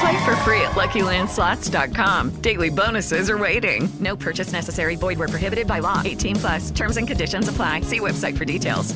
Play for free at LuckyLandSlots.com. Daily bonuses are waiting. No purchase necessary. Void where prohibited by law. 18 plus. Terms and conditions apply. See website for details.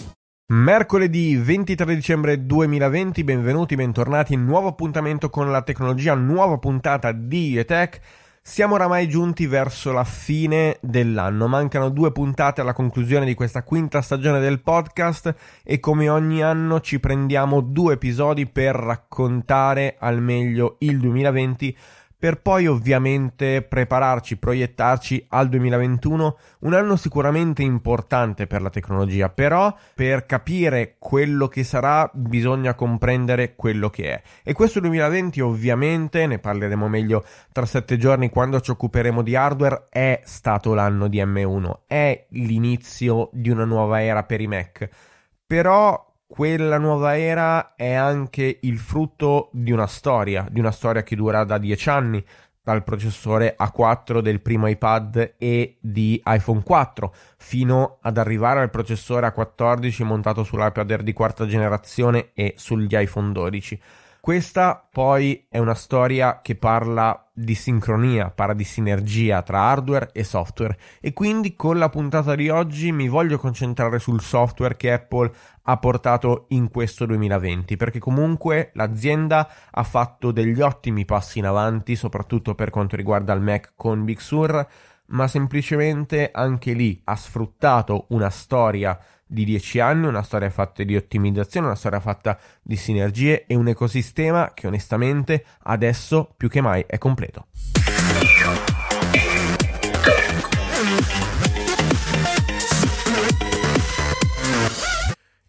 Mercoledì 23 dicembre 2020, benvenuti, bentornati, nuovo appuntamento con la tecnologia, nuova puntata di ETech. Siamo oramai giunti verso la fine dell'anno, mancano due puntate alla conclusione di questa quinta stagione del podcast e come ogni anno ci prendiamo due episodi per raccontare al meglio il 2020 per poi ovviamente prepararci, proiettarci al 2021, un anno sicuramente importante per la tecnologia, però per capire quello che sarà bisogna comprendere quello che è. E questo 2020 ovviamente, ne parleremo meglio tra sette giorni quando ci occuperemo di hardware, è stato l'anno di M1, è l'inizio di una nuova era per i Mac. Però quella nuova era è anche il frutto di una storia, di una storia che dura da dieci anni, dal processore A4 del primo iPad e di iPhone 4 fino ad arrivare al processore A14 montato sull'iPad Air di quarta generazione e sugli iPhone 12. Questa poi è una storia che parla di sincronia, parla di sinergia tra hardware e software. E quindi con la puntata di oggi mi voglio concentrare sul software che Apple ha portato in questo 2020 perché comunque l'azienda ha fatto degli ottimi passi in avanti soprattutto per quanto riguarda il Mac con Big Sur ma semplicemente anche lì ha sfruttato una storia di dieci anni, una storia fatta di ottimizzazione, una storia fatta di sinergie e un ecosistema che onestamente adesso più che mai è completo.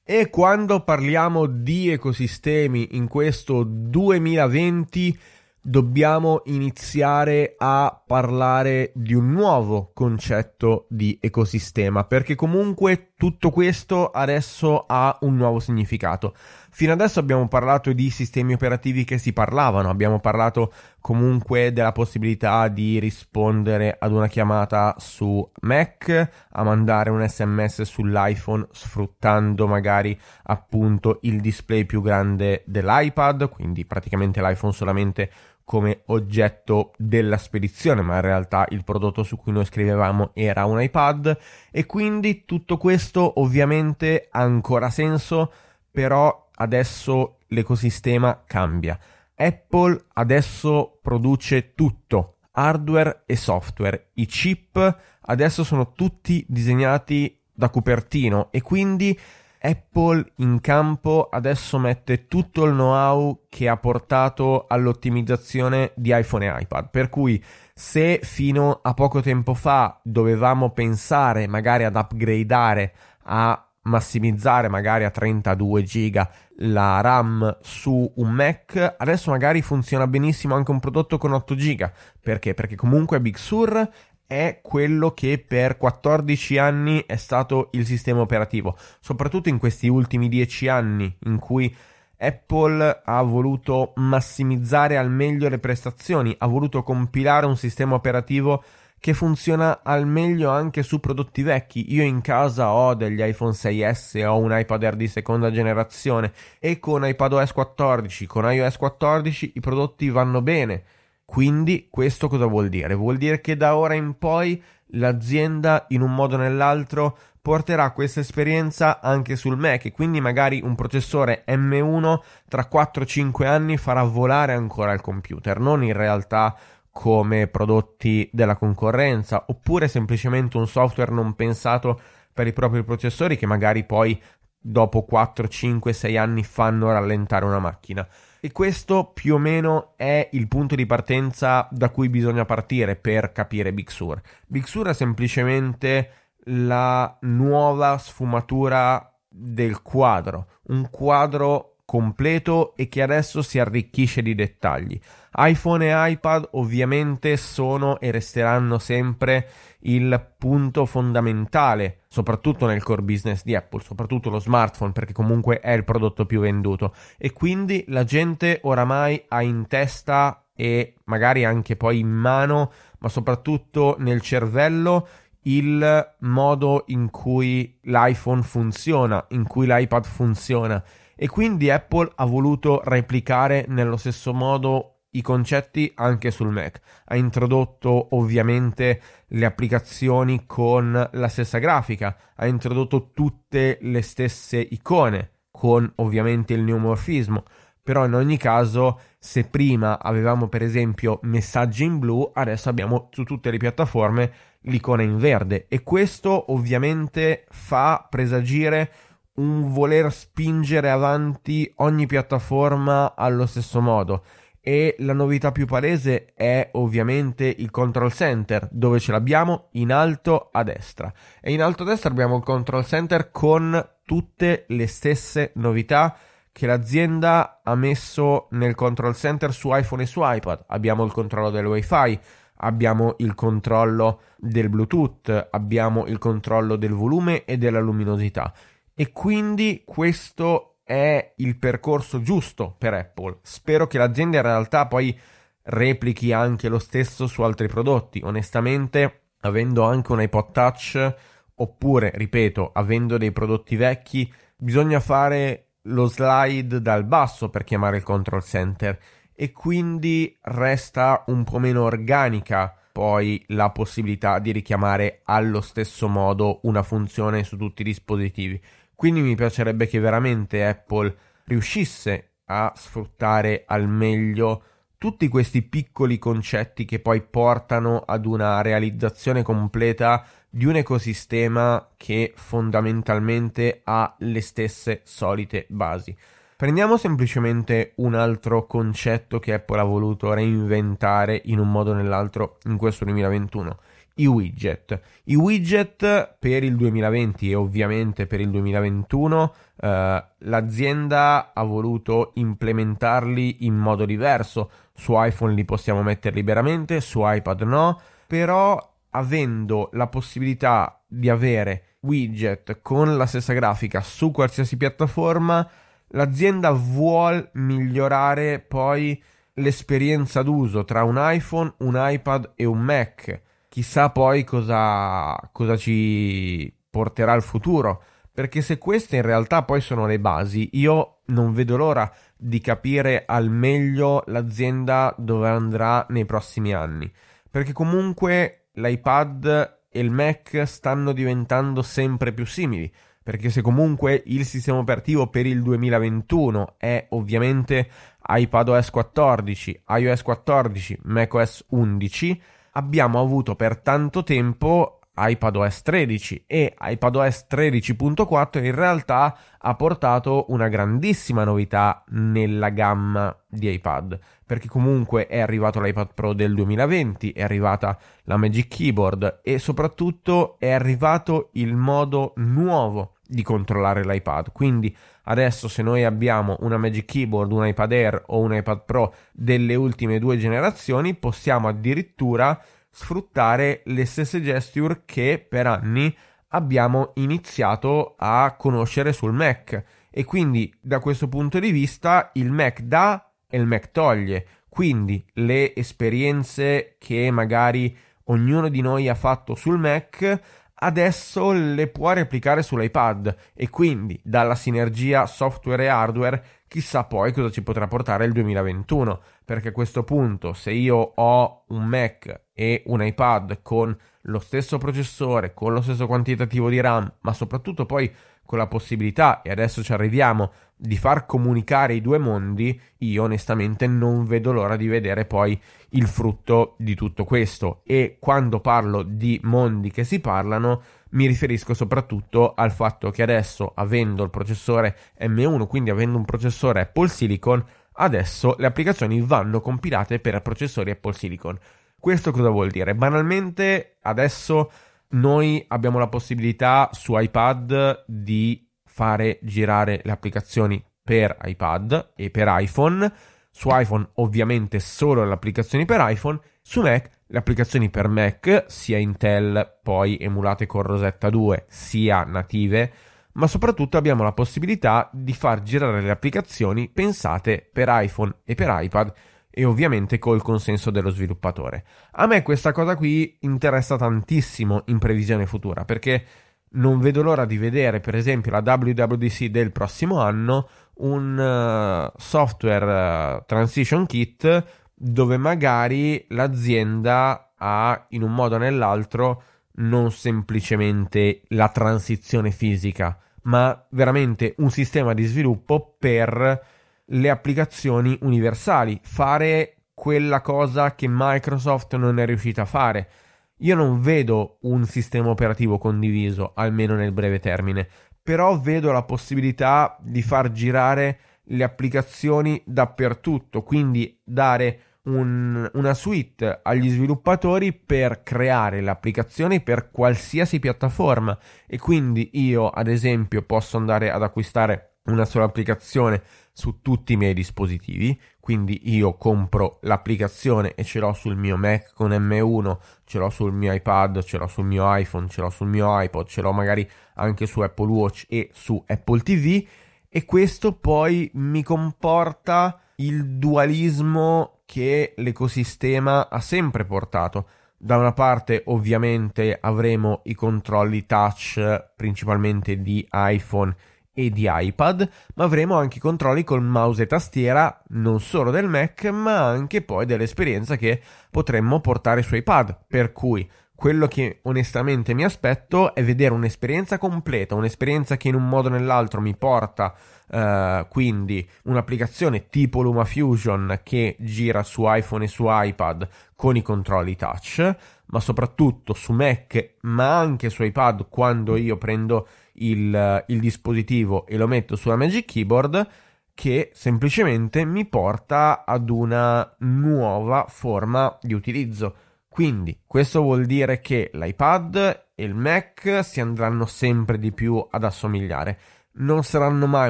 E quando parliamo di ecosistemi in questo 2020 dobbiamo iniziare a parlare di un nuovo concetto di ecosistema, perché comunque tutto questo adesso ha un nuovo significato. Fino adesso abbiamo parlato di sistemi operativi che si parlavano, abbiamo parlato comunque della possibilità di rispondere ad una chiamata su Mac, a mandare un sms sull'iPhone sfruttando magari appunto il display più grande dell'iPad, quindi praticamente l'iPhone solamente come oggetto della spedizione, ma in realtà il prodotto su cui noi scrivevamo era un iPad e quindi tutto questo ovviamente ha ancora senso, però adesso l'ecosistema cambia. Apple adesso produce tutto, hardware e software. I chip adesso sono tutti disegnati da Cupertino e quindi Apple in campo adesso mette tutto il know-how che ha portato all'ottimizzazione di iPhone e iPad, per cui se fino a poco tempo fa dovevamo pensare magari ad upgradeare a massimizzare magari a 32 giga la RAM su un Mac, adesso magari funziona benissimo anche un prodotto con 8 giga. Perché? Perché comunque Big Sur è quello che per 14 anni è stato il sistema operativo, soprattutto in questi ultimi 10 anni in cui Apple ha voluto massimizzare al meglio le prestazioni, ha voluto compilare un sistema operativo che funziona al meglio anche su prodotti vecchi. Io in casa ho degli iPhone 6S, ho un iPad Air di seconda generazione e con iPadOS 14, con iOS 14 i prodotti vanno bene quindi questo cosa vuol dire? Vuol dire che da ora in poi l'azienda in un modo o nell'altro porterà questa esperienza anche sul Mac e quindi magari un processore M1 tra 4-5 anni farà volare ancora il computer, non in realtà come prodotti della concorrenza oppure semplicemente un software non pensato per i propri processori che magari poi dopo 4, 5, 6 anni fanno rallentare una macchina. E questo più o meno è il punto di partenza da cui bisogna partire per capire Big Sur. Big Sur è semplicemente la nuova sfumatura del quadro, un quadro completo e che adesso si arricchisce di dettagli. iPhone e iPad ovviamente sono e resteranno sempre il punto fondamentale, soprattutto nel core business di Apple, soprattutto lo smartphone, perché comunque è il prodotto più venduto. E quindi la gente oramai ha in testa e magari anche poi in mano, ma soprattutto nel cervello, il modo in cui l'iPhone funziona, in cui l'iPad funziona e quindi Apple ha voluto replicare nello stesso modo i concetti anche sul Mac. Ha introdotto ovviamente le applicazioni con la stessa grafica, ha introdotto tutte le stesse icone con ovviamente il neomorfismo. Però in ogni caso, se prima avevamo per esempio messaggi in blu, adesso abbiamo su tutte le piattaforme l'icona in verde e questo ovviamente fa presagire un voler spingere avanti ogni piattaforma allo stesso modo. E la novità più palese è ovviamente il control center, dove ce l'abbiamo in alto a destra. E in alto a destra abbiamo il control center con tutte le stesse novità che l'azienda ha messo nel control center su iPhone e su iPad. Abbiamo il controllo del WiFi, abbiamo il controllo del Bluetooth, abbiamo il controllo del volume e della luminosità e quindi questo è il percorso giusto per Apple. Spero che l'azienda in realtà poi replichi anche lo stesso su altri prodotti. Onestamente, avendo anche un iPod Touch oppure, ripeto, avendo dei prodotti vecchi, bisogna fare lo slide dal basso per chiamare il control center e quindi resta un po' meno organica poi la possibilità di richiamare allo stesso modo una funzione su tutti i dispositivi. Quindi mi piacerebbe che veramente Apple riuscisse a sfruttare al meglio tutti questi piccoli concetti che poi portano ad una realizzazione completa di un ecosistema che fondamentalmente ha le stesse solite basi. Prendiamo semplicemente un altro concetto che Apple ha voluto reinventare in un modo o nell'altro in questo 2021 i widget. I widget per il 2020 e ovviamente per il 2021 eh, l'azienda ha voluto implementarli in modo diverso. Su iPhone li possiamo mettere liberamente, su iPad no, però avendo la possibilità di avere widget con la stessa grafica su qualsiasi piattaforma, l'azienda vuole migliorare poi l'esperienza d'uso tra un iPhone, un iPad e un Mac chissà poi cosa, cosa ci porterà il futuro. Perché se queste in realtà poi sono le basi, io non vedo l'ora di capire al meglio l'azienda dove andrà nei prossimi anni. Perché comunque l'iPad e il Mac stanno diventando sempre più simili. Perché se comunque il sistema operativo per il 2021 è ovviamente iPadOS 14, iOS 14, macOS 11, abbiamo avuto per tanto tempo iPadOS 13 e iPadOS 13.4 in realtà ha portato una grandissima novità nella gamma di iPad perché comunque è arrivato l'iPad Pro del 2020, è arrivata la Magic Keyboard e soprattutto è arrivato il modo nuovo di controllare l'iPad. Quindi adesso se noi abbiamo una Magic Keyboard, un iPad Air o un iPad Pro delle ultime due generazioni, possiamo addirittura sfruttare le stesse gesture che per anni abbiamo iniziato a conoscere sul Mac. E quindi da questo punto di vista il Mac dà e il Mac toglie. Quindi le esperienze che magari ognuno di noi ha fatto sul Mac adesso le può replicare sull'iPad e quindi dalla sinergia software e hardware chissà poi cosa ci potrà portare il 2021 perché a questo punto se io ho un Mac e un iPad con lo stesso processore, con lo stesso quantitativo di RAM, ma soprattutto poi con la possibilità, e adesso ci arriviamo, di far comunicare i due mondi, io onestamente non vedo l'ora di vedere poi il frutto di tutto questo. E quando parlo di mondi che si parlano, mi riferisco soprattutto al fatto che adesso, avendo il processore M1, quindi avendo un processore Apple Silicon, adesso le applicazioni vanno compilate per processori Apple Silicon. Questo cosa vuol dire? Banalmente, adesso noi abbiamo la possibilità su iPad di fare girare le applicazioni per iPad e per iPhone. Su iPhone ovviamente solo le applicazioni per iPhone, su Mac le applicazioni per Mac, sia Intel poi emulate con Rosetta 2, sia native, ma soprattutto abbiamo la possibilità di far girare le applicazioni pensate per iPhone e per iPad e ovviamente col consenso dello sviluppatore. A me questa cosa qui interessa tantissimo in previsione futura perché non vedo l'ora di vedere, per esempio, la WWDC del prossimo anno, un uh, software uh, transition kit dove magari l'azienda ha in un modo o nell'altro non semplicemente la transizione fisica, ma veramente un sistema di sviluppo per le applicazioni universali, fare quella cosa che Microsoft non è riuscita a fare. Io non vedo un sistema operativo condiviso, almeno nel breve termine, però vedo la possibilità di far girare le applicazioni dappertutto, quindi dare un, una suite agli sviluppatori per creare le applicazioni per qualsiasi piattaforma e quindi io ad esempio posso andare ad acquistare una sola applicazione su tutti i miei dispositivi, quindi io compro l'applicazione e ce l'ho sul mio Mac con M1, ce l'ho sul mio iPad, ce l'ho sul mio iPhone, ce l'ho sul mio iPod, ce l'ho magari anche su Apple Watch e su Apple TV e questo poi mi comporta il dualismo che l'ecosistema ha sempre portato. Da una parte ovviamente avremo i controlli touch principalmente di iPhone e di iPad, ma avremo anche i controlli con mouse e tastiera non solo del Mac, ma anche poi dell'esperienza che potremmo portare su iPad, per cui quello che onestamente mi aspetto è vedere un'esperienza completa, un'esperienza che in un modo o nell'altro mi porta uh, quindi un'applicazione tipo LumaFusion che gira su iPhone e su iPad con i controlli touch, ma soprattutto su Mac, ma anche su iPad quando io prendo il, il dispositivo e lo metto sulla Magic Keyboard che semplicemente mi porta ad una nuova forma di utilizzo quindi questo vuol dire che l'iPad e il Mac si andranno sempre di più ad assomigliare, non saranno mai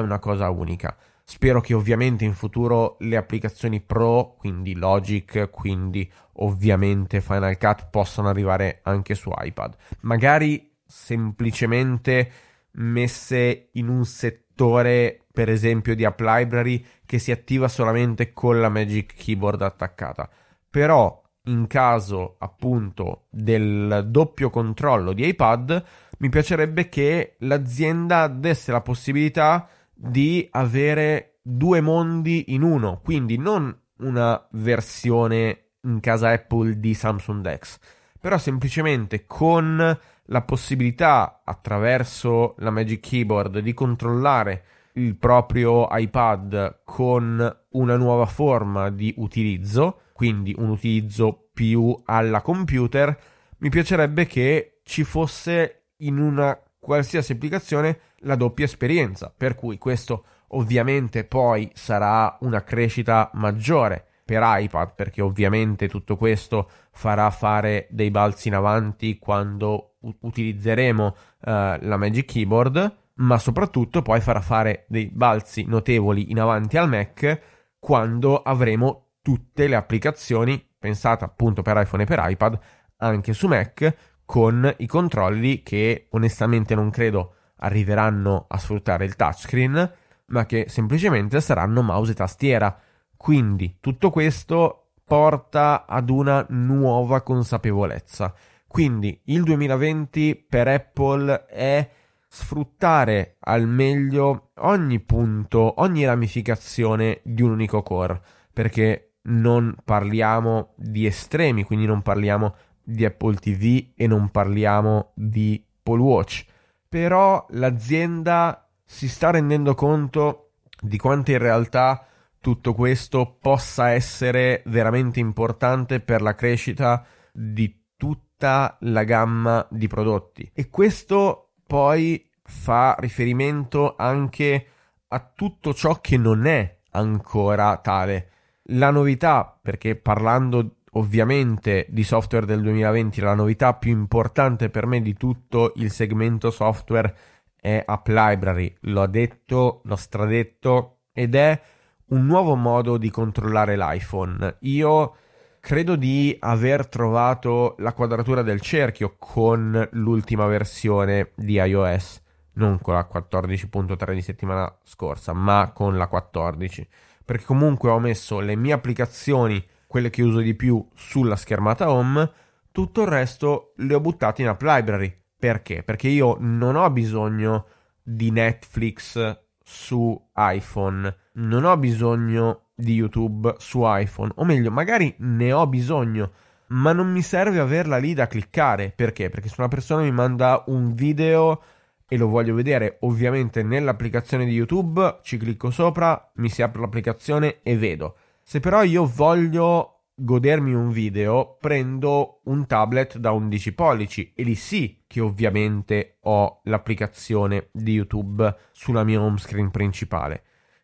una cosa unica. Spero che ovviamente in futuro le applicazioni Pro, quindi Logic, quindi ovviamente Final Cut, possano arrivare anche su iPad. Magari semplicemente messe in un settore, per esempio, di App Library che si attiva solamente con la Magic Keyboard attaccata. Però in caso appunto del doppio controllo di iPad, mi piacerebbe che l'azienda desse la possibilità di avere due mondi in uno, quindi non una versione in casa Apple di Samsung Dex, però semplicemente con la possibilità attraverso la Magic Keyboard di controllare il proprio iPad con una nuova forma di utilizzo quindi un utilizzo più alla computer, mi piacerebbe che ci fosse in una qualsiasi applicazione la doppia esperienza, per cui questo ovviamente poi sarà una crescita maggiore per iPad, perché ovviamente tutto questo farà fare dei balzi in avanti quando utilizzeremo uh, la Magic Keyboard, ma soprattutto poi farà fare dei balzi notevoli in avanti al Mac quando avremo tutte le applicazioni pensate appunto per iPhone e per iPad anche su Mac con i controlli che onestamente non credo arriveranno a sfruttare il touchscreen ma che semplicemente saranno mouse e tastiera. Quindi tutto questo porta ad una nuova consapevolezza quindi il 2020 per Apple è sfruttare al meglio ogni punto, ogni ramificazione di un unico core perché non parliamo di estremi, quindi non parliamo di Apple TV e non parliamo di Apple Watch. Però l'azienda si sta rendendo conto di quanto in realtà tutto questo possa essere veramente importante per la crescita di tutte tutta la gamma di prodotti. E questo poi fa riferimento anche a tutto ciò che non è ancora tale. La novità, perché parlando ovviamente di software del 2020, la novità più importante per me di tutto il segmento software è App Library. L'ho detto, l'ho stradetto ed è un nuovo modo di controllare l'iPhone. Io credo di aver trovato la quadratura del cerchio con l'ultima versione di iOS, non con la 14.3 di settimana scorsa, ma con la 14, perché comunque ho messo le mie applicazioni, quelle che uso di più, sulla schermata home, tutto il resto le ho buttate in App Library. Perché? Perché io non ho bisogno di Netflix su iPhone, non ho bisogno di YouTube su iPhone, o meglio, magari ne ho bisogno, ma non mi serve averla lì da cliccare. Perché? Perché se una persona mi manda un video e lo voglio vedere ovviamente nell'applicazione di YouTube, ci clicco sopra, mi si apre l'applicazione e vedo. Se però io voglio godermi un video, prendo un tablet da 11 pollici e lì sì che ovviamente ho l'applicazione di YouTube sulla mia home screen principale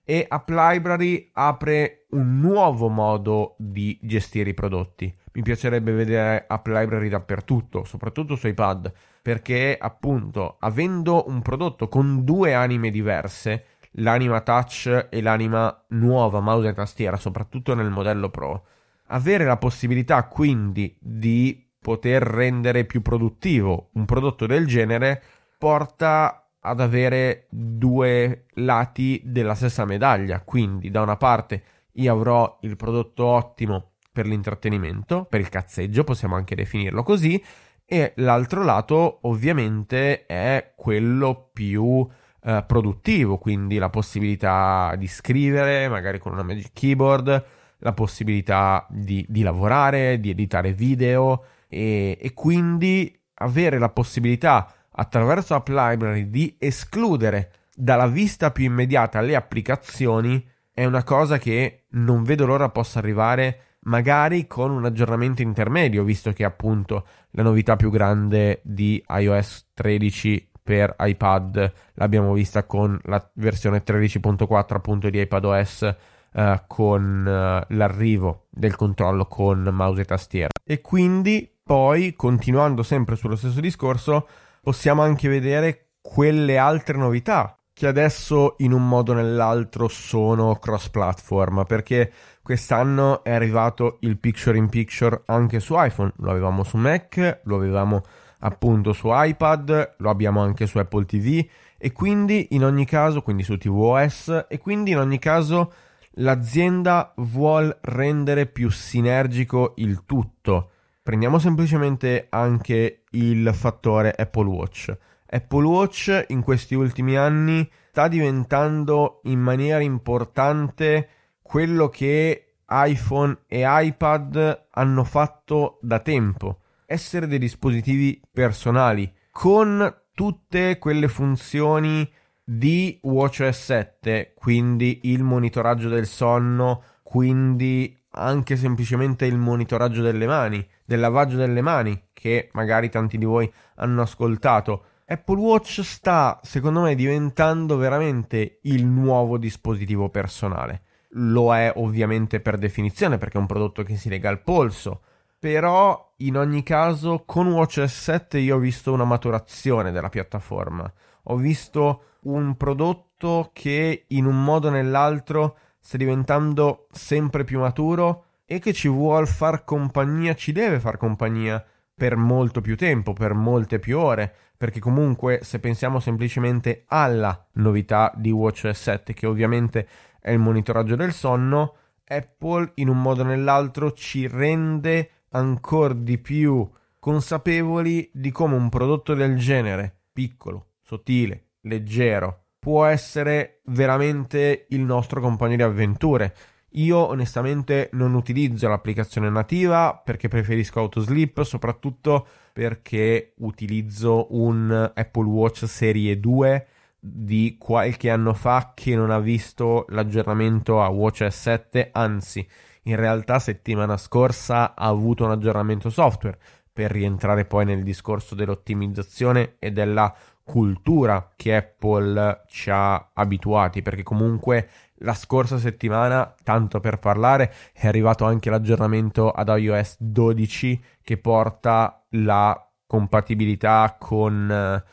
e App Library apre un nuovo modo di gestire i prodotti. Mi piacerebbe vedere App Library dappertutto, soprattutto su iPad, perché appunto avendo un prodotto con due anime diverse, l'anima touch e l'anima nuova mouse e tastiera, soprattutto nel modello Pro, avere la possibilità quindi di poter rendere più produttivo un prodotto del genere porta ad avere due lati della stessa medaglia. Quindi, da una parte, io avrò il prodotto ottimo per l'intrattenimento, per il cazzeggio, possiamo anche definirlo così, e l'altro lato, ovviamente, è quello più eh, produttivo, quindi la possibilità di scrivere, magari con una Magic Keyboard, la possibilità di, di lavorare, di editare video e, e quindi avere la possibilità attraverso App Library di escludere dalla vista più immediata le applicazioni è una cosa che non vedo l'ora possa arrivare magari con un aggiornamento intermedio, visto che appunto la novità più grande di iOS 13 per iPad l'abbiamo vista con la versione 13.4 appunto di iPadOS eh, con eh, l'arrivo del controllo con mouse e tastiera. E quindi poi, continuando sempre sullo stesso discorso, possiamo anche vedere quelle altre novità che adesso in un modo o nell'altro sono cross platform perché quest'anno è arrivato il picture in picture anche su iPhone, lo avevamo su Mac, lo avevamo appunto su iPad, lo abbiamo anche su Apple TV e quindi in ogni caso, quindi su tvOS e quindi in ogni caso l'azienda vuole rendere più sinergico il tutto Prendiamo semplicemente anche il fattore Apple Watch. Apple Watch in questi ultimi anni sta diventando in maniera importante quello che iPhone e iPad hanno fatto da tempo, essere dei dispositivi personali con tutte quelle funzioni di WatchOS 7, quindi il monitoraggio del sonno, quindi anche semplicemente il monitoraggio delle mani, del lavaggio delle mani, che magari tanti di voi hanno ascoltato. Apple Watch sta, secondo me, diventando veramente il nuovo dispositivo personale. Lo è ovviamente per definizione, perché è un prodotto che si lega al polso. Però, in ogni caso, con WatchOS 7 io ho visto una maturazione della piattaforma. Ho visto un prodotto che in un modo o nell'altro sta diventando sempre più maturo e che ci vuole far compagnia, ci deve far compagnia per molto più tempo, per molte più ore, perché comunque se pensiamo semplicemente alla novità di WatchOS 7, che ovviamente è il monitoraggio del sonno, Apple in un modo o nell'altro ci rende ancora di più consapevoli di come un prodotto del genere, piccolo, sottile, leggero, può essere veramente il nostro compagno di avventure. Io onestamente non utilizzo l'applicazione nativa perché preferisco Autosleep, soprattutto perché utilizzo un Apple Watch Serie 2 di qualche anno fa che non ha visto l'aggiornamento a WatchOS 7, anzi, in realtà settimana scorsa ha avuto un aggiornamento software per rientrare poi nel discorso dell'ottimizzazione e della cultura che Apple ci ha abituati, perché comunque la scorsa settimana, tanto per parlare, è arrivato anche l'aggiornamento ad iOS 12 che porta la compatibilità con eh,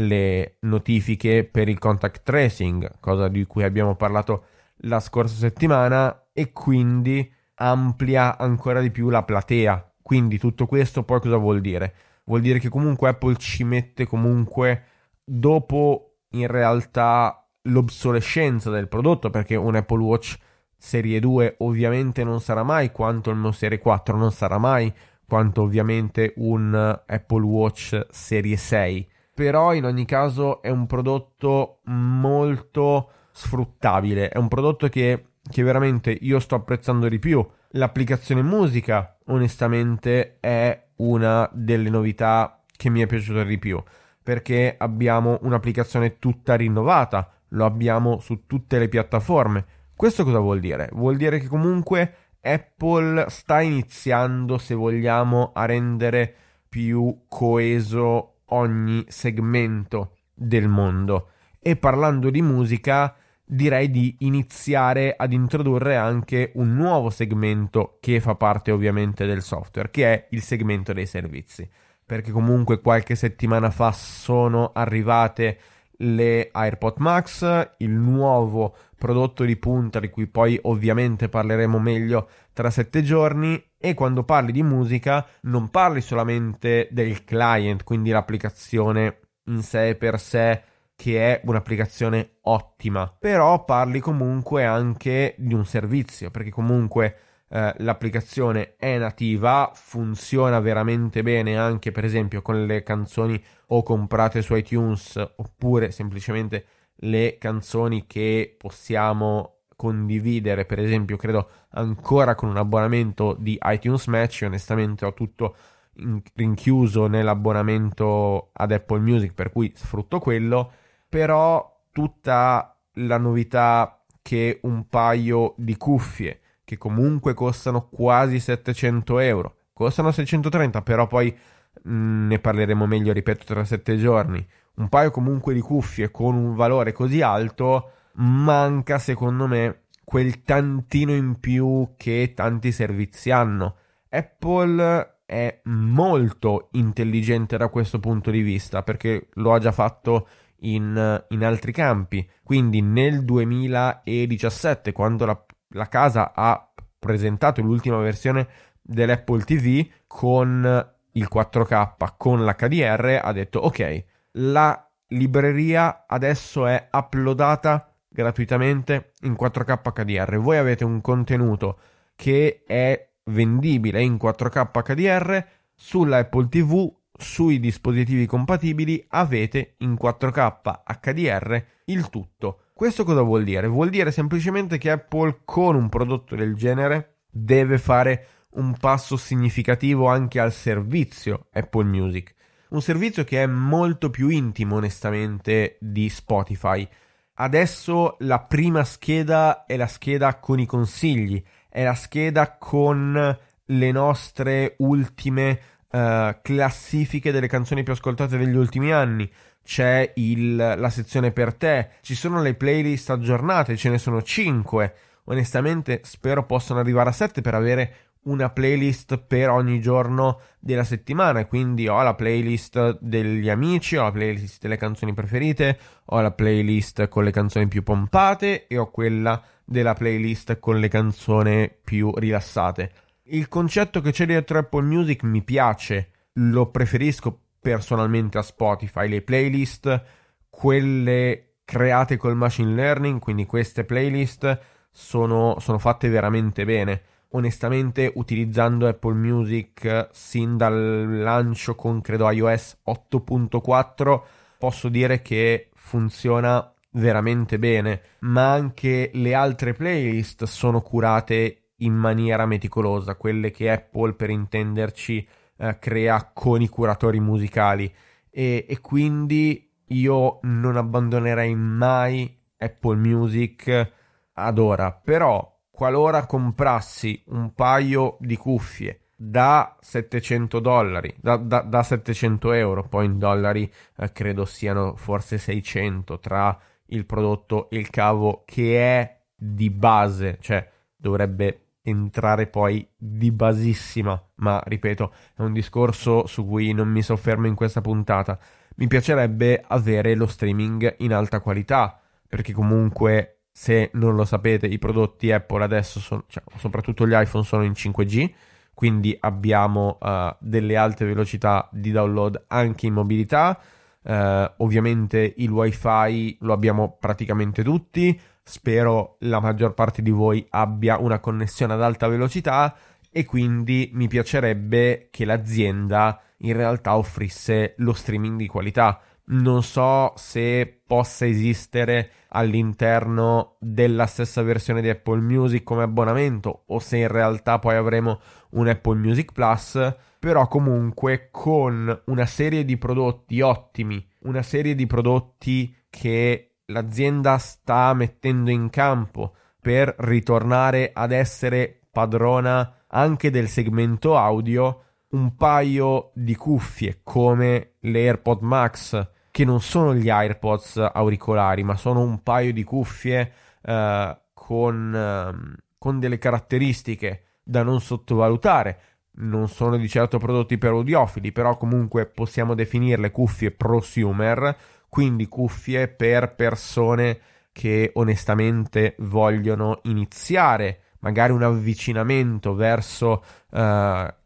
le notifiche per il contact tracing, cosa di cui abbiamo parlato la scorsa settimana e quindi amplia ancora di più la platea. Quindi tutto questo poi cosa vuol dire? Vuol dire che comunque Apple ci mette comunque dopo in realtà l'obsolescenza del prodotto perché un Apple Watch serie 2 ovviamente non sarà mai quanto il mio serie 4 non sarà mai quanto ovviamente un Apple Watch serie 6 però in ogni caso è un prodotto molto sfruttabile. È un prodotto che, che veramente io sto apprezzando di più. L'applicazione musica onestamente è una delle novità che mi è piaciuta di più perché abbiamo un'applicazione tutta rinnovata lo abbiamo su tutte le piattaforme. Questo cosa vuol dire? Vuol dire che comunque Apple sta iniziando, se vogliamo, a rendere più coeso ogni segmento del mondo. E parlando di musica, direi di iniziare ad introdurre anche un nuovo segmento che fa parte ovviamente del software, che è il segmento dei servizi. Perché comunque qualche settimana fa sono arrivate le AirPod Max, il nuovo prodotto di punta di cui poi ovviamente parleremo meglio tra sette giorni e quando parli di musica non parli solamente del client, quindi l'applicazione in sé per sé che è un'applicazione ottima, però parli comunque anche di un servizio, perché comunque eh, l'applicazione è nativa, funziona veramente bene anche per esempio con le canzoni o comprate su iTunes oppure semplicemente le canzoni che possiamo condividere. Per esempio credo ancora con un abbonamento di iTunes Match onestamente ho tutto in- rinchiuso nell'abbonamento ad Apple Music per cui sfrutto quello però tutta la novità che un paio di cuffie che comunque costano quasi 700 euro. Costano 630, però poi mh, mm, ne parleremo meglio, ripeto, tra 7 giorni. Un paio comunque di cuffie con un valore così alto manca secondo me quel tantino in più che tanti servizi hanno. Apple è molto intelligente da questo punto di vista perché lo ha già fatto in, in altri campi. Quindi nel 2017, quando la la casa ha presentato l'ultima versione dell'Apple TV con il 4K, con l'HDR, ha detto ok, la libreria adesso è uploadata gratuitamente in 4K HDR. Voi avete un contenuto che è vendibile in 4K HDR sulla Apple TV, sui dispositivi compatibili avete in 4K HDR il tutto. Questo cosa vuol dire? Vuol dire semplicemente che Apple con un prodotto del genere deve fare un passo significativo anche al servizio Apple Music. Un servizio che è molto più intimo onestamente di Spotify. Adesso la prima scheda è la scheda con i consigli, è la scheda con le nostre ultime uh, classifiche delle canzoni più ascoltate degli ultimi anni c'è il, la sezione per te, ci sono le playlist aggiornate, ce ne sono 5. Onestamente spero possano arrivare a 7 per avere una playlist per ogni giorno della settimana. Quindi ho la playlist degli amici, ho la playlist delle canzoni preferite, ho la playlist con le canzoni più pompate e ho quella della playlist con le canzoni più rilassate. Il concetto che c'è dietro Apple Music mi piace, lo preferisco personalmente a Spotify. Le playlist, quelle create col machine learning, quindi queste playlist sono, sono fatte veramente bene. Onestamente, utilizzando Apple Music sin dal lancio con credo iOS 8.4, posso dire che funziona veramente bene, ma anche le altre playlist sono curate in maniera meticolosa, quelle che Apple per intenderci eh, crea con i curatori musicali. E, e quindi io non abbandonerei mai Apple Music ad ora, però qualora comprassi un paio di cuffie da 700 dollari, da, da, da 700 euro, poi in dollari eh, credo siano forse 600 tra il prodotto e il cavo che è di base, cioè dovrebbe entrare poi di basissima, ma ripeto, è un discorso su cui non mi soffermo in questa puntata. Mi piacerebbe avere lo streaming in alta qualità, perché comunque se non lo sapete i prodotti Apple adesso sono, cioè, soprattutto gli iPhone sono in 5G, quindi abbiamo uh, delle alte velocità di download anche in mobilità. Uh, ovviamente il wifi lo abbiamo praticamente tutti, spero la maggior parte di voi abbia una connessione ad alta velocità e quindi mi piacerebbe che l'azienda in realtà offrisse lo streaming di qualità. Non so se possa esistere all'interno della stessa versione di Apple Music come abbonamento o se in realtà poi avremo un Apple Music Plus, però comunque con una serie di prodotti ottimi, una serie di prodotti che l'azienda sta mettendo in campo per ritornare ad essere padrona anche del segmento audio, un paio di cuffie come le AirPod Max, che non sono gli AirPods auricolari, ma sono un paio di cuffie eh, con, eh, con delle caratteristiche da non sottovalutare. Non sono di certo prodotti per audiofili, però comunque possiamo definirle cuffie prosumer, quindi cuffie per persone che onestamente vogliono iniziare magari un avvicinamento verso uh,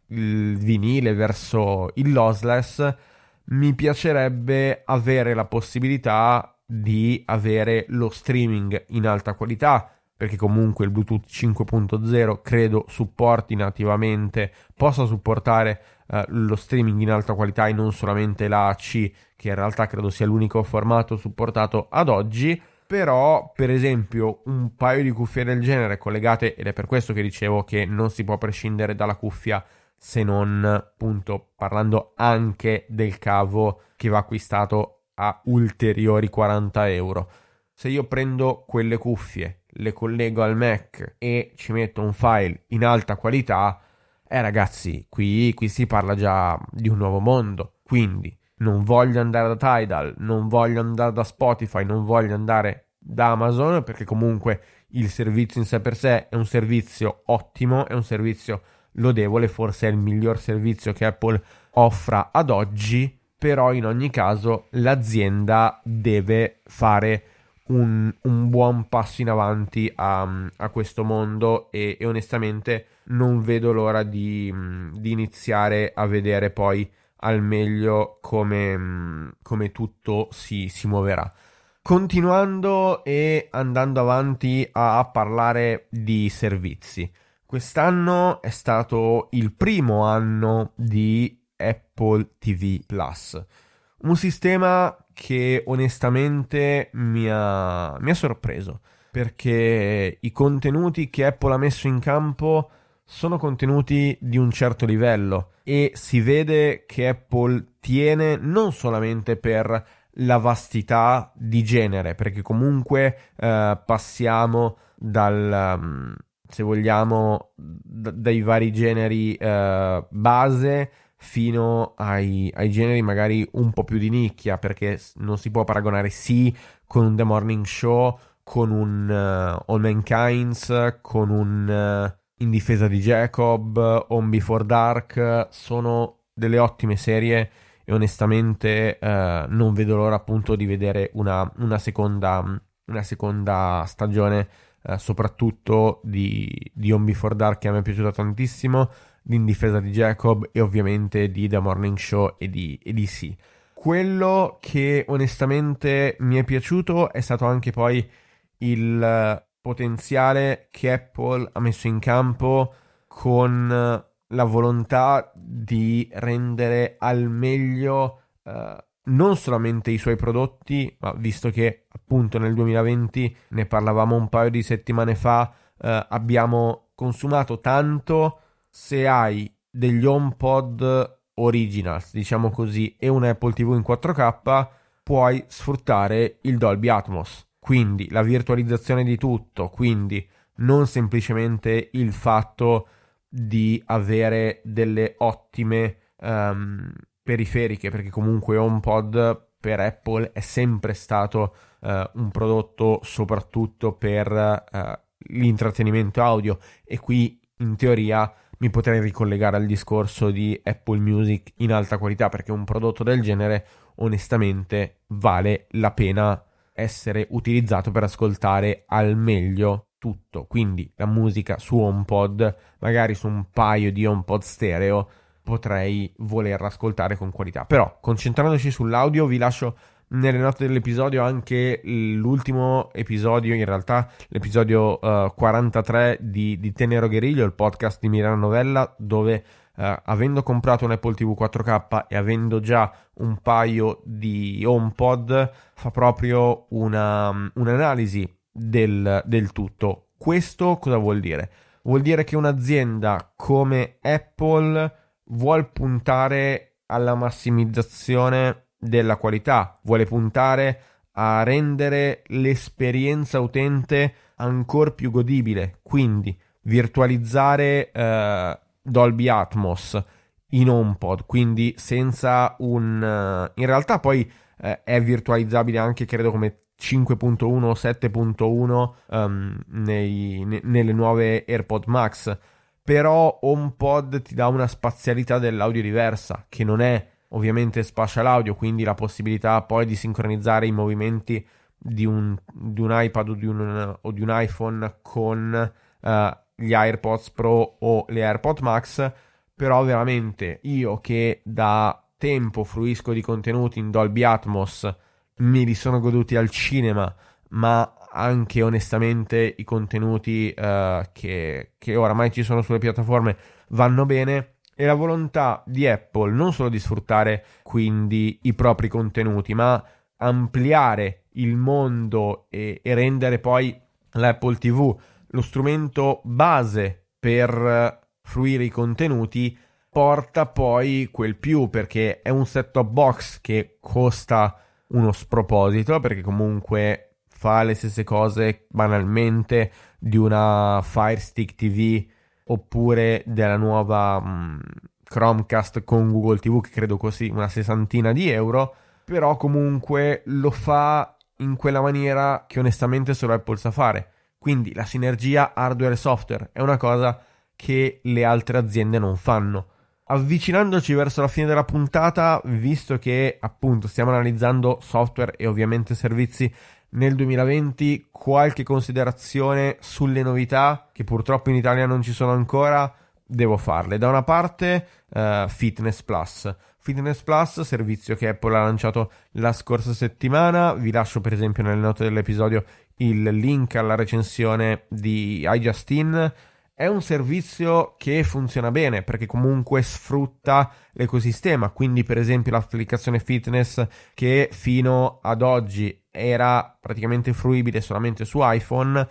il vinile, verso il lossless, mi piacerebbe avere la possibilità di avere lo streaming in alta qualità perché comunque il Bluetooth 5.0 credo supporti nativamente, possa supportare uh, lo streaming in alta qualità e non solamente l'AC, che in realtà credo sia l'unico formato supportato ad oggi. Però, per esempio, un paio di cuffie del genere collegate, ed è per questo che dicevo che non si può prescindere dalla cuffia se non appunto parlando anche del cavo che va acquistato a ulteriori 40 euro. Se io prendo quelle cuffie, le collego al Mac e ci metto un file in alta qualità, eh ragazzi, qui, qui si parla già di un nuovo mondo. Quindi non voglio andare da Tidal, non voglio andare da Spotify, non voglio andare da Amazon perché comunque il servizio in sé per sé è un servizio ottimo, è un servizio lodevole, forse è il miglior servizio che Apple offra ad oggi, però in ogni caso l'azienda deve fare un, un buon passo in avanti a, a questo mondo e, e, onestamente non vedo l'ora di, di, iniziare a vedere poi al meglio come, come tutto si, si muoverà. Continuando e andando avanti a parlare di servizi. Quest'anno è stato il primo anno di Apple TV Plus, un sistema che onestamente mi ha, mi ha sorpreso perché i contenuti che Apple ha messo in campo sono contenuti di un certo livello e si vede che Apple tiene non solamente per la vastità di genere, perché comunque eh, passiamo dal, um, se vogliamo, d- dai vari generi eh, base fino ai, ai, generi magari un po' più di nicchia, perché non si può paragonare sì con un The Morning Show, con un uh, All Mankind's, con un uh, In difesa di Jacob, On Before Dark, sono delle ottime serie e onestamente uh, non vedo l'ora appunto di vedere una, una, seconda, una seconda stagione, soprattutto di, di On Before Dark che a me è piaciuta tantissimo in difesa di Jacob e ovviamente di The Morning Show e di, e di Sì. Quello che onestamente mi è piaciuto è stato anche poi il potenziale che Apple ha messo in campo con la volontà di rendere al meglio uh, non solamente i suoi prodotti, ma visto che appunto nel 2020 ne parlavamo un paio di settimane fa, uh, abbiamo consumato tanto se hai degli HomePod Originals, diciamo così, e un Apple TV in 4K, puoi sfruttare il Dolby Atmos. Quindi la virtualizzazione di tutto, quindi non semplicemente il fatto di avere delle ottime um, periferiche, perché comunque HomePod per Apple è sempre stato uh, un prodotto soprattutto per uh, l'intrattenimento audio e qui in teoria mi potrei ricollegare al discorso di Apple Music in alta qualità perché un prodotto del genere onestamente vale la pena essere utilizzato per ascoltare al meglio tutto. Quindi la musica su HomePod, magari su un paio di HomePod stereo, potrei volerla ascoltare con qualità. Però concentrandoci sull'audio vi lascio nelle note dell'episodio anche l'ultimo episodio, in realtà l'episodio uh, 43 di, di Tenero Gueriglio, il podcast di Milano Novella, dove uh, avendo comprato un Apple TV 4K e avendo già un paio di HomePod, fa proprio una, un'analisi del, del tutto. Questo cosa vuol dire? Vuol dire che un'azienda come Apple vuole puntare alla massimizzazione della qualità, vuole puntare a rendere l'esperienza utente ancora più godibile, quindi virtualizzare eh, Dolby Atmos in HomePod, quindi senza un... Uh, in realtà poi eh, è virtualizzabile anche credo come 5.1 o 7.1 um, nei, ne, nelle nuove AirPod Max, però HomePod ti dà una spazialità dell'audio diversa, che non è ovviamente spatial audio, quindi la possibilità poi di sincronizzare i movimenti di un, di un iPad o di un, o di un, iPhone con uh, gli AirPods Pro o le AirPod Max, però veramente io che da tempo fruisco di contenuti in Dolby Atmos, me li sono goduti al cinema, ma anche onestamente i contenuti uh, che, che oramai ci sono sulle piattaforme vanno bene e la volontà di Apple non solo di sfruttare quindi i propri contenuti, ma ampliare il mondo e, e rendere poi l'Apple TV lo strumento base per fruire i contenuti porta poi quel più perché è un set top box che costa uno sproposito perché comunque fa le stesse cose banalmente di una Fire Stick TV oppure della nuova mh, mm, Chromecast con Google TV che credo costi una sessantina di euro, però comunque lo fa in quella maniera che onestamente solo Apple sa fare. Quindi la sinergia hardware e software è una cosa che le altre aziende non fanno. Avvicinandoci verso la fine della puntata, visto che appunto stiamo analizzando software e ovviamente servizi nel 2020 qualche considerazione sulle novità che purtroppo in Italia non ci sono ancora devo farle. Da una parte uh, Fitness Plus. Fitness Plus servizio che Apple ha lanciato la scorsa settimana. Vi lascio per esempio nelle note dell'episodio il link alla recensione di iJustin. È un servizio che funziona bene perché comunque sfrutta l'ecosistema, quindi per esempio l'applicazione fitness che fino ad oggi era praticamente fruibile solamente su iPhone,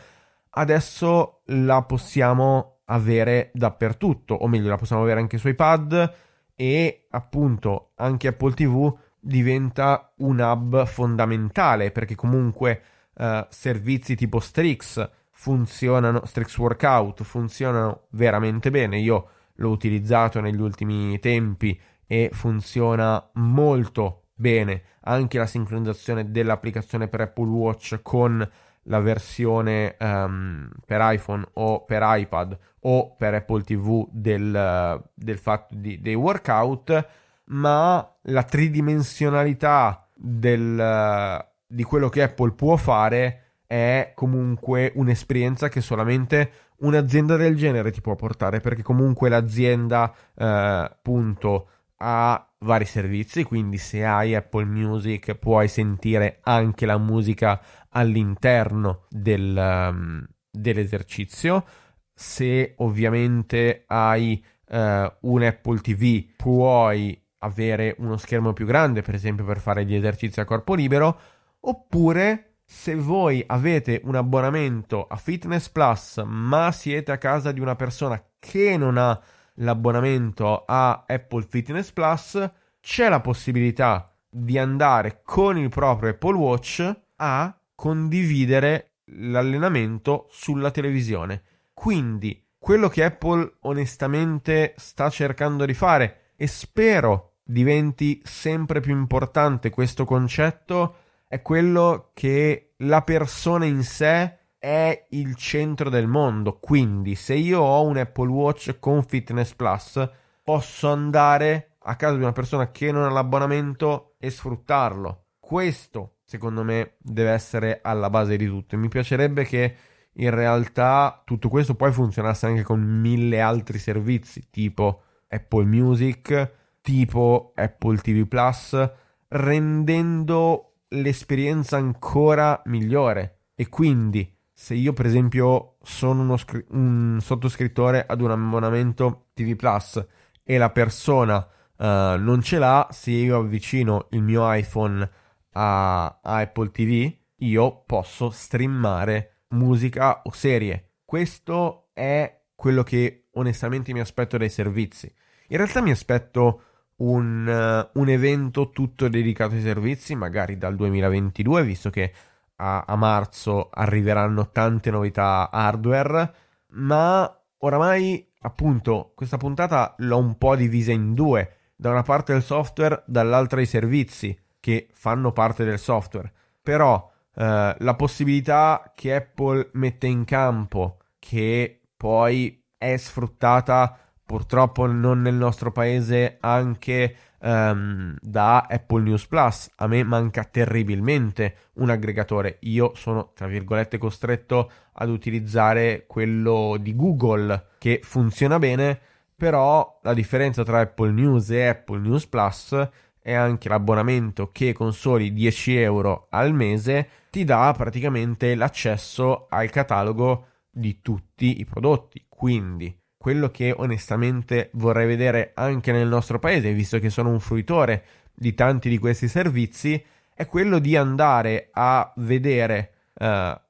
adesso la possiamo avere dappertutto, o meglio la possiamo avere anche su iPad e appunto anche Apple TV diventa un hub fondamentale perché comunque uh, servizi tipo Strix funzionano, Strix Workout funzionano veramente bene. Io l'ho utilizzato negli ultimi tempi e funziona molto bene anche la sincronizzazione dell'applicazione per Apple Watch con la versione um, per iPhone o per iPad o per Apple TV del, del fatto di, dei workout, ma la tridimensionalità del, di quello che Apple può fare è comunque un'esperienza che solamente un'azienda del genere ti può portare perché comunque l'azienda eh, appunto ha vari servizi quindi se hai Apple Music puoi sentire anche la musica all'interno del, um, dell'esercizio. Se ovviamente hai uh, un Apple TV puoi avere uno schermo più grande per esempio per fare gli esercizi a corpo libero oppure se voi avete un abbonamento a Fitness Plus, ma siete a casa di una persona che non ha l'abbonamento a Apple Fitness Plus, c'è la possibilità di andare con il proprio Apple Watch a condividere l'allenamento sulla televisione. Quindi quello che Apple onestamente sta cercando di fare e spero diventi sempre più importante questo concetto è quello che la persona in sé è il centro del mondo. Quindi, se io ho un Apple Watch con Fitness Plus, posso andare a casa di una persona che non ha l'abbonamento e sfruttarlo. Questo, secondo me, deve essere alla base di tutto. E mi piacerebbe che in realtà tutto questo poi funzionasse anche con mille altri servizi, tipo Apple Music, tipo Apple TV Plus, rendendo l'esperienza ancora migliore. E quindi se io per esempio sono scri- un sottoscrittore ad un abbonamento TV Plus e la persona uh, non ce l'ha, se io avvicino il mio iPhone a, a Apple TV, io posso streamare musica o serie. Questo è quello che onestamente mi aspetto dai servizi. In realtà mi aspetto un, uh, un evento tutto dedicato ai servizi, magari dal 2022, visto che a, a marzo arriveranno tante novità hardware, ma oramai appunto questa puntata l'ho un po' divisa in due, da una parte il software, dall'altra i servizi che fanno parte del software. Però eh, la possibilità che Apple mette in campo, che poi è sfruttata purtroppo non nel nostro paese anche um, da Apple News Plus. A me manca terribilmente un aggregatore. Io sono, tra virgolette, costretto ad utilizzare quello di Google che funziona bene, però la differenza tra Apple News e Apple News Plus è anche l'abbonamento che con soli 10 euro al mese ti dà praticamente l'accesso al catalogo di tutti i prodotti. Quindi quello che onestamente vorrei vedere anche nel nostro paese, visto che sono un fruitore di tanti di questi servizi, è quello di andare a vedere uh,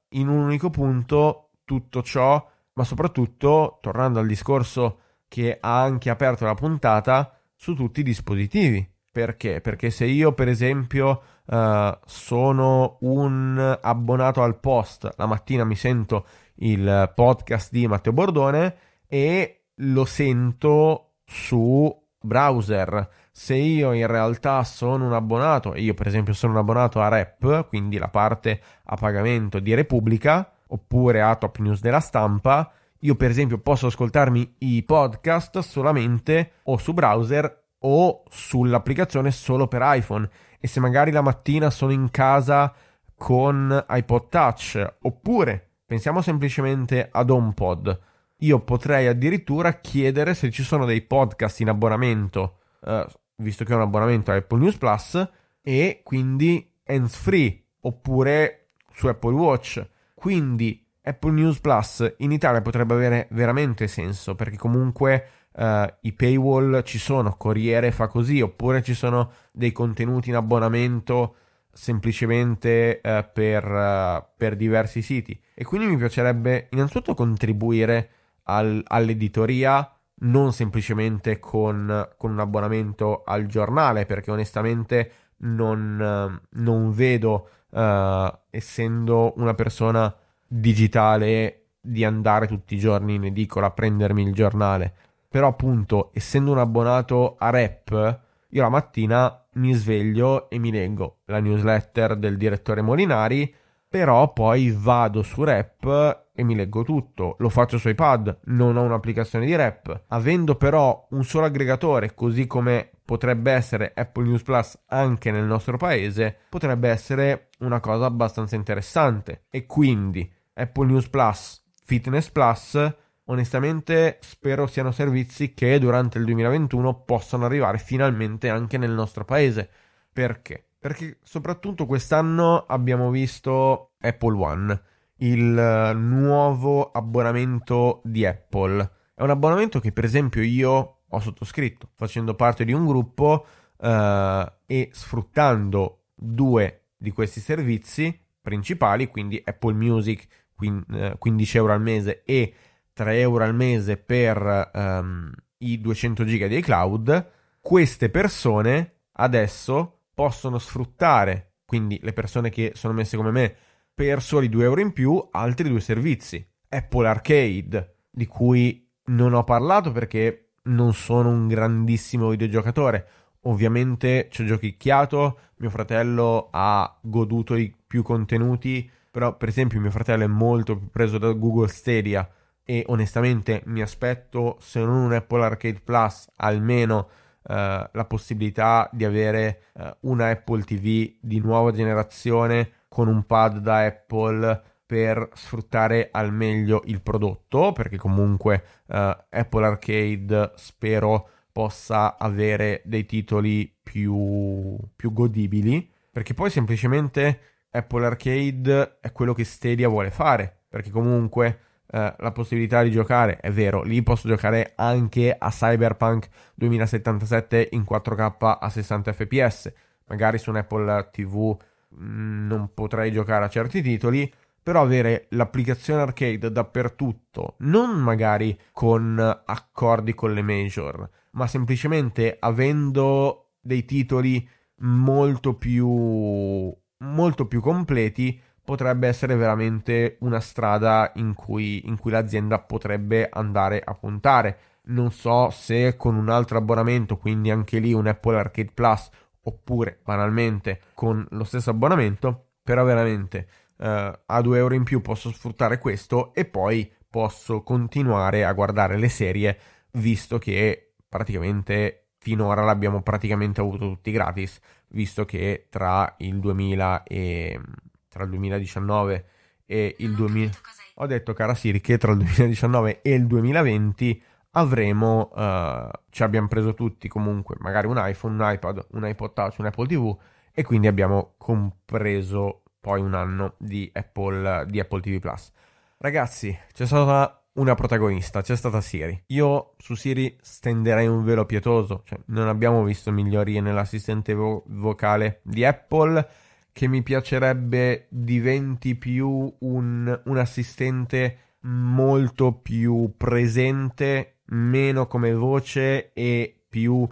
in un unico punto tutto ciò, ma soprattutto, tornando al discorso che ha anche aperto la puntata, su tutti i dispositivi. Perché? Perché se io, per esempio, uh, sono un abbonato al post, la mattina mi sento il podcast di Matteo Bordone, e lo sento su browser. Se io in realtà sono un abbonato, io per esempio sono un abbonato a Rep, quindi la parte a pagamento di Repubblica, oppure a Top News della stampa, io per esempio posso ascoltarmi i podcast solamente o su browser o sull'applicazione solo per iPhone. E se magari la mattina sono in casa con iPod Touch, oppure pensiamo semplicemente ad HomePod io potrei addirittura chiedere se ci sono dei podcast in abbonamento, eh, visto che ho un abbonamento a Apple News Plus, e quindi hands free, oppure su Apple Watch. Quindi Apple News Plus in Italia potrebbe avere veramente senso, perché comunque eh, i paywall ci sono, Corriere fa così, oppure ci sono dei contenuti in abbonamento semplicemente eh, per, uh, per diversi siti. E quindi mi piacerebbe innanzitutto contribuire al, all'editoria non semplicemente con, con, un abbonamento al giornale, perché onestamente non, non vedo, uh, essendo una persona digitale, di andare tutti i giorni in edicola a prendermi il giornale. Però appunto, essendo un abbonato a Rep, io la mattina mi sveglio e mi leggo la newsletter del direttore Molinari, però poi vado su Rep e mi leggo tutto, lo faccio su iPad, non ho un'applicazione di rap. Avendo però un solo aggregatore, così come potrebbe essere Apple News Plus anche nel nostro paese, potrebbe essere una cosa abbastanza interessante. E quindi Apple News Plus, Fitness Plus, onestamente spero siano servizi che durante il 2021 possano arrivare finalmente anche nel nostro paese. Perché? Perché soprattutto quest'anno abbiamo visto Apple One il eh, nuovo abbonamento di Apple. È un abbonamento che per esempio io ho sottoscritto facendo parte di un gruppo eh, e sfruttando due di questi servizi principali, quindi Apple Music 15 eh, euro al mese e 3 euro al mese per um, i 200 giga di iCloud, queste persone adesso possono sfruttare, quindi le persone che sono messe come me, per soli 2 euro in più altri due servizi. Apple Arcade, di cui non ho parlato perché non sono un grandissimo videogiocatore. Ovviamente ci ho giochicchiato, mio fratello ha goduto di più contenuti, però per esempio mio fratello è molto preso da Google Stadia e onestamente mi aspetto, se non un Apple Arcade Plus, almeno eh, la possibilità di avere eh, una Apple TV di nuova generazione con un pad da Apple per sfruttare al meglio il prodotto, perché comunque eh, Apple Arcade spero possa avere dei titoli più, più godibili, perché poi semplicemente Apple Arcade è quello che Stadia vuole fare, perché comunque eh, la possibilità di giocare, è vero, lì posso giocare anche a Cyberpunk 2077 in 4K a 60 fps. Magari su un Apple TV non potrei giocare a certi titoli, però avere l'applicazione arcade dappertutto, non magari con accordi con le major, ma semplicemente avendo dei titoli molto più molto più completi potrebbe essere veramente una strada in cui, in cui l'azienda potrebbe andare a puntare. Non so se con un altro abbonamento, quindi anche lì un Apple Arcade Plus, oppure banalmente con lo stesso abbonamento, però veramente eh, a 2 euro in più posso sfruttare questo e poi posso continuare a guardare le serie, visto che praticamente finora l'abbiamo praticamente avuto tutti gratis, visto che tra il 2000 e tra il 2019 e il 2000 ho detto cara Siri che tra il 2019 e il 2020 avremo uh, ci abbiamo preso tutti comunque magari un iPhone, un iPad, un iPod Touch, un Apple TV e quindi abbiamo compreso poi un anno di Apple, di Apple TV Plus. Ragazzi, c'è stata una protagonista, c'è stata Siri. Io su Siri stenderei un velo pietoso, cioè non abbiamo visto migliorie nell'assistente vo- vocale di Apple che mi piacerebbe diventi più un, un assistente molto più presente, meno come voce e più uh,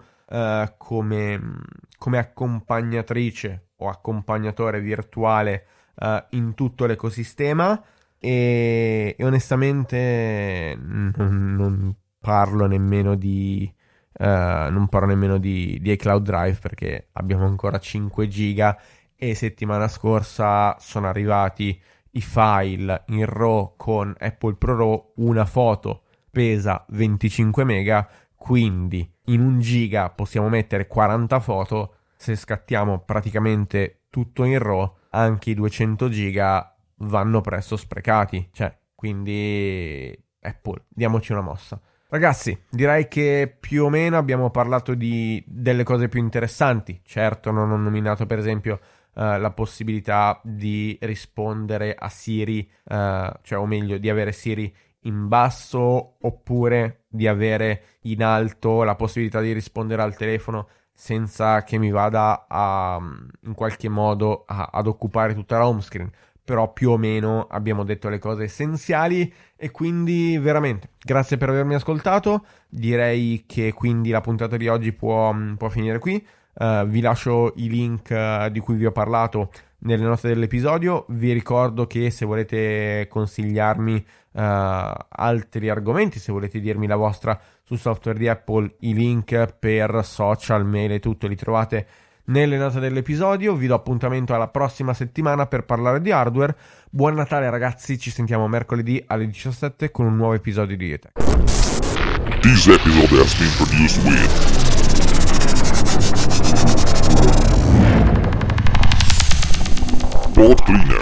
come, come, accompagnatrice o accompagnatore virtuale uh, in tutto l'ecosistema. E, e onestamente non, non, parlo nemmeno di. Uh, non parlo nemmeno di, di iCloud Drive perché abbiamo ancora 5 giga e settimana scorsa sono arrivati i file in RAW con Apple Pro RAW, una foto pesa 25 mega, quindi in un giga possiamo mettere 40 foto, se scattiamo praticamente tutto in RAW, anche i 200 giga vanno presto sprecati, cioè, quindi Apple, diamoci una mossa. Ragazzi, direi che più o meno abbiamo parlato di, delle cose più interessanti. Certo, non ho nominato per esempio uh, la possibilità di rispondere a Siri, uh, cioè o meglio di avere Siri in basso oppure di avere in alto la possibilità di rispondere al telefono senza che mi vada a, in qualche modo a, ad occupare tutta la home screen. Però più o meno abbiamo detto le cose essenziali e quindi veramente grazie per avermi ascoltato. Direi che quindi la puntata di oggi può, può finire qui. Uh, vi lascio i link uh, di cui vi ho parlato nelle note dell'episodio. Vi ricordo che se volete consigliarmi altri argomenti, se volete dirmi la vostra sul software di Apple, i link per social, mail e tutto li trovate nelle note dell'episodio. Vi do appuntamento alla prossima settimana per parlare di hardware. Buon Natale ragazzi, ci sentiamo mercoledì alle 17 con un nuovo episodio di Etech. This episode has been produced with Boat Cleaner.